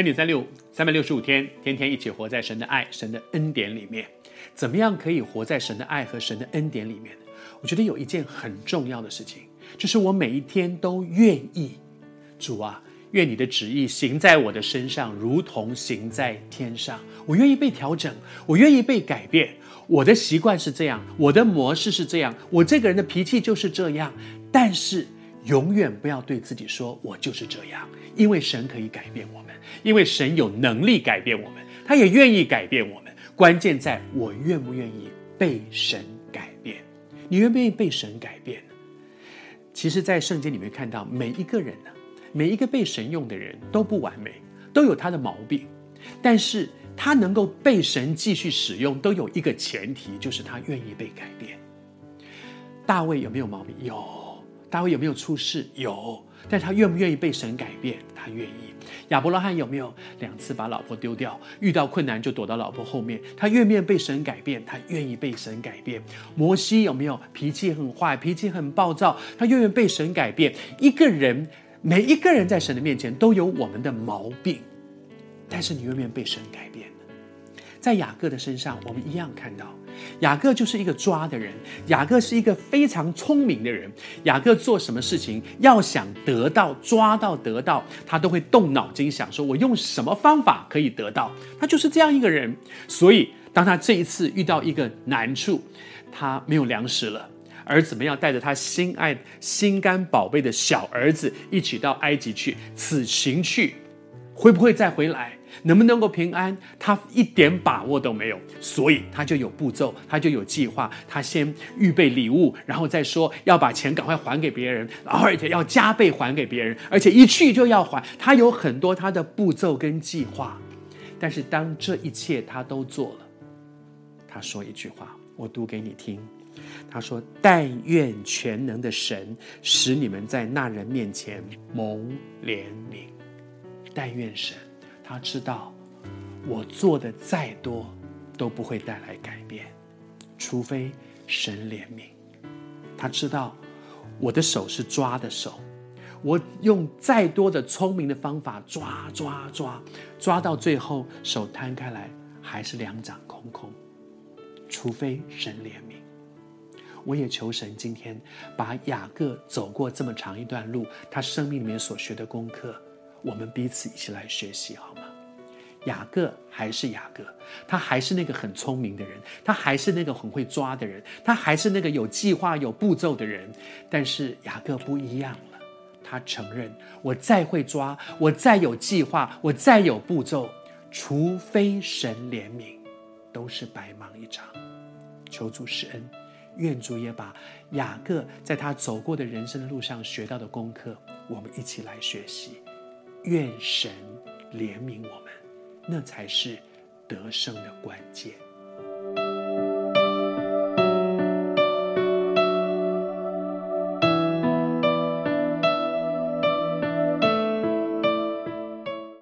恩典三六，三百六十五天，天天一起活在神的爱、神的恩典里面。怎么样可以活在神的爱和神的恩典里面？我觉得有一件很重要的事情，就是我每一天都愿意，主啊，愿你的旨意行在我的身上，如同行在天上。我愿意被调整，我愿意被改变。我的习惯是这样，我的模式是这样，我这个人的脾气就是这样。但是永远不要对自己说“我就是这样”，因为神可以改变我们，因为神有能力改变我们，他也愿意改变我们。关键在我愿不愿意被神改变。你愿不愿意被神改变？其实，在圣经里面看到，每一个人呢，每一个被神用的人都不完美，都有他的毛病，但是他能够被神继续使用，都有一个前提，就是他愿意被改变。大卫有没有毛病？有。大卫有没有出事？有，但他愿不愿意被神改变？他愿意。亚伯拉罕有没有两次把老婆丢掉？遇到困难就躲到老婆后面？他愿不愿意被神改变？他愿意被神改变。摩西有没有脾气很坏、脾气很暴躁？他愿意被神改变。一个人，每一个人在神的面前都有我们的毛病，但是你愿不愿意被神改变？在雅各的身上，我们一样看到。雅各就是一个抓的人，雅各是一个非常聪明的人。雅各做什么事情，要想得到、抓到、得到，他都会动脑筋想说：我用什么方法可以得到？他就是这样一个人。所以，当他这一次遇到一个难处，他没有粮食了，儿子们要带着他心爱、心肝宝贝的小儿子一起到埃及去，此行去，会不会再回来？能不能够平安？他一点把握都没有，所以他就有步骤，他就有计划。他先预备礼物，然后再说要把钱赶快还给别人，而且要加倍还给别人，而且一去就要还。他有很多他的步骤跟计划，但是当这一切他都做了，他说一句话，我读给你听。他说：“但愿全能的神使你们在那人面前蒙怜悯。但愿神。”他知道，我做的再多都不会带来改变，除非神怜悯。他知道，我的手是抓的手，我用再多的聪明的方法抓抓抓，抓到最后手摊开来还是两掌空空，除非神怜悯。我也求神今天把雅各走过这么长一段路，他生命里面所学的功课。我们彼此一起来学习好吗？雅各还是雅各，他还是那个很聪明的人，他还是那个很会抓的人，他还是那个有计划、有步骤的人。但是雅各不一样了，他承认：我再会抓，我再有计划，我再有步骤，除非神怜悯，都是白忙一场。求主施恩，愿主也把雅各在他走过的人生的路上学到的功课，我们一起来学习。愿神怜悯我们，那才是得胜的关键。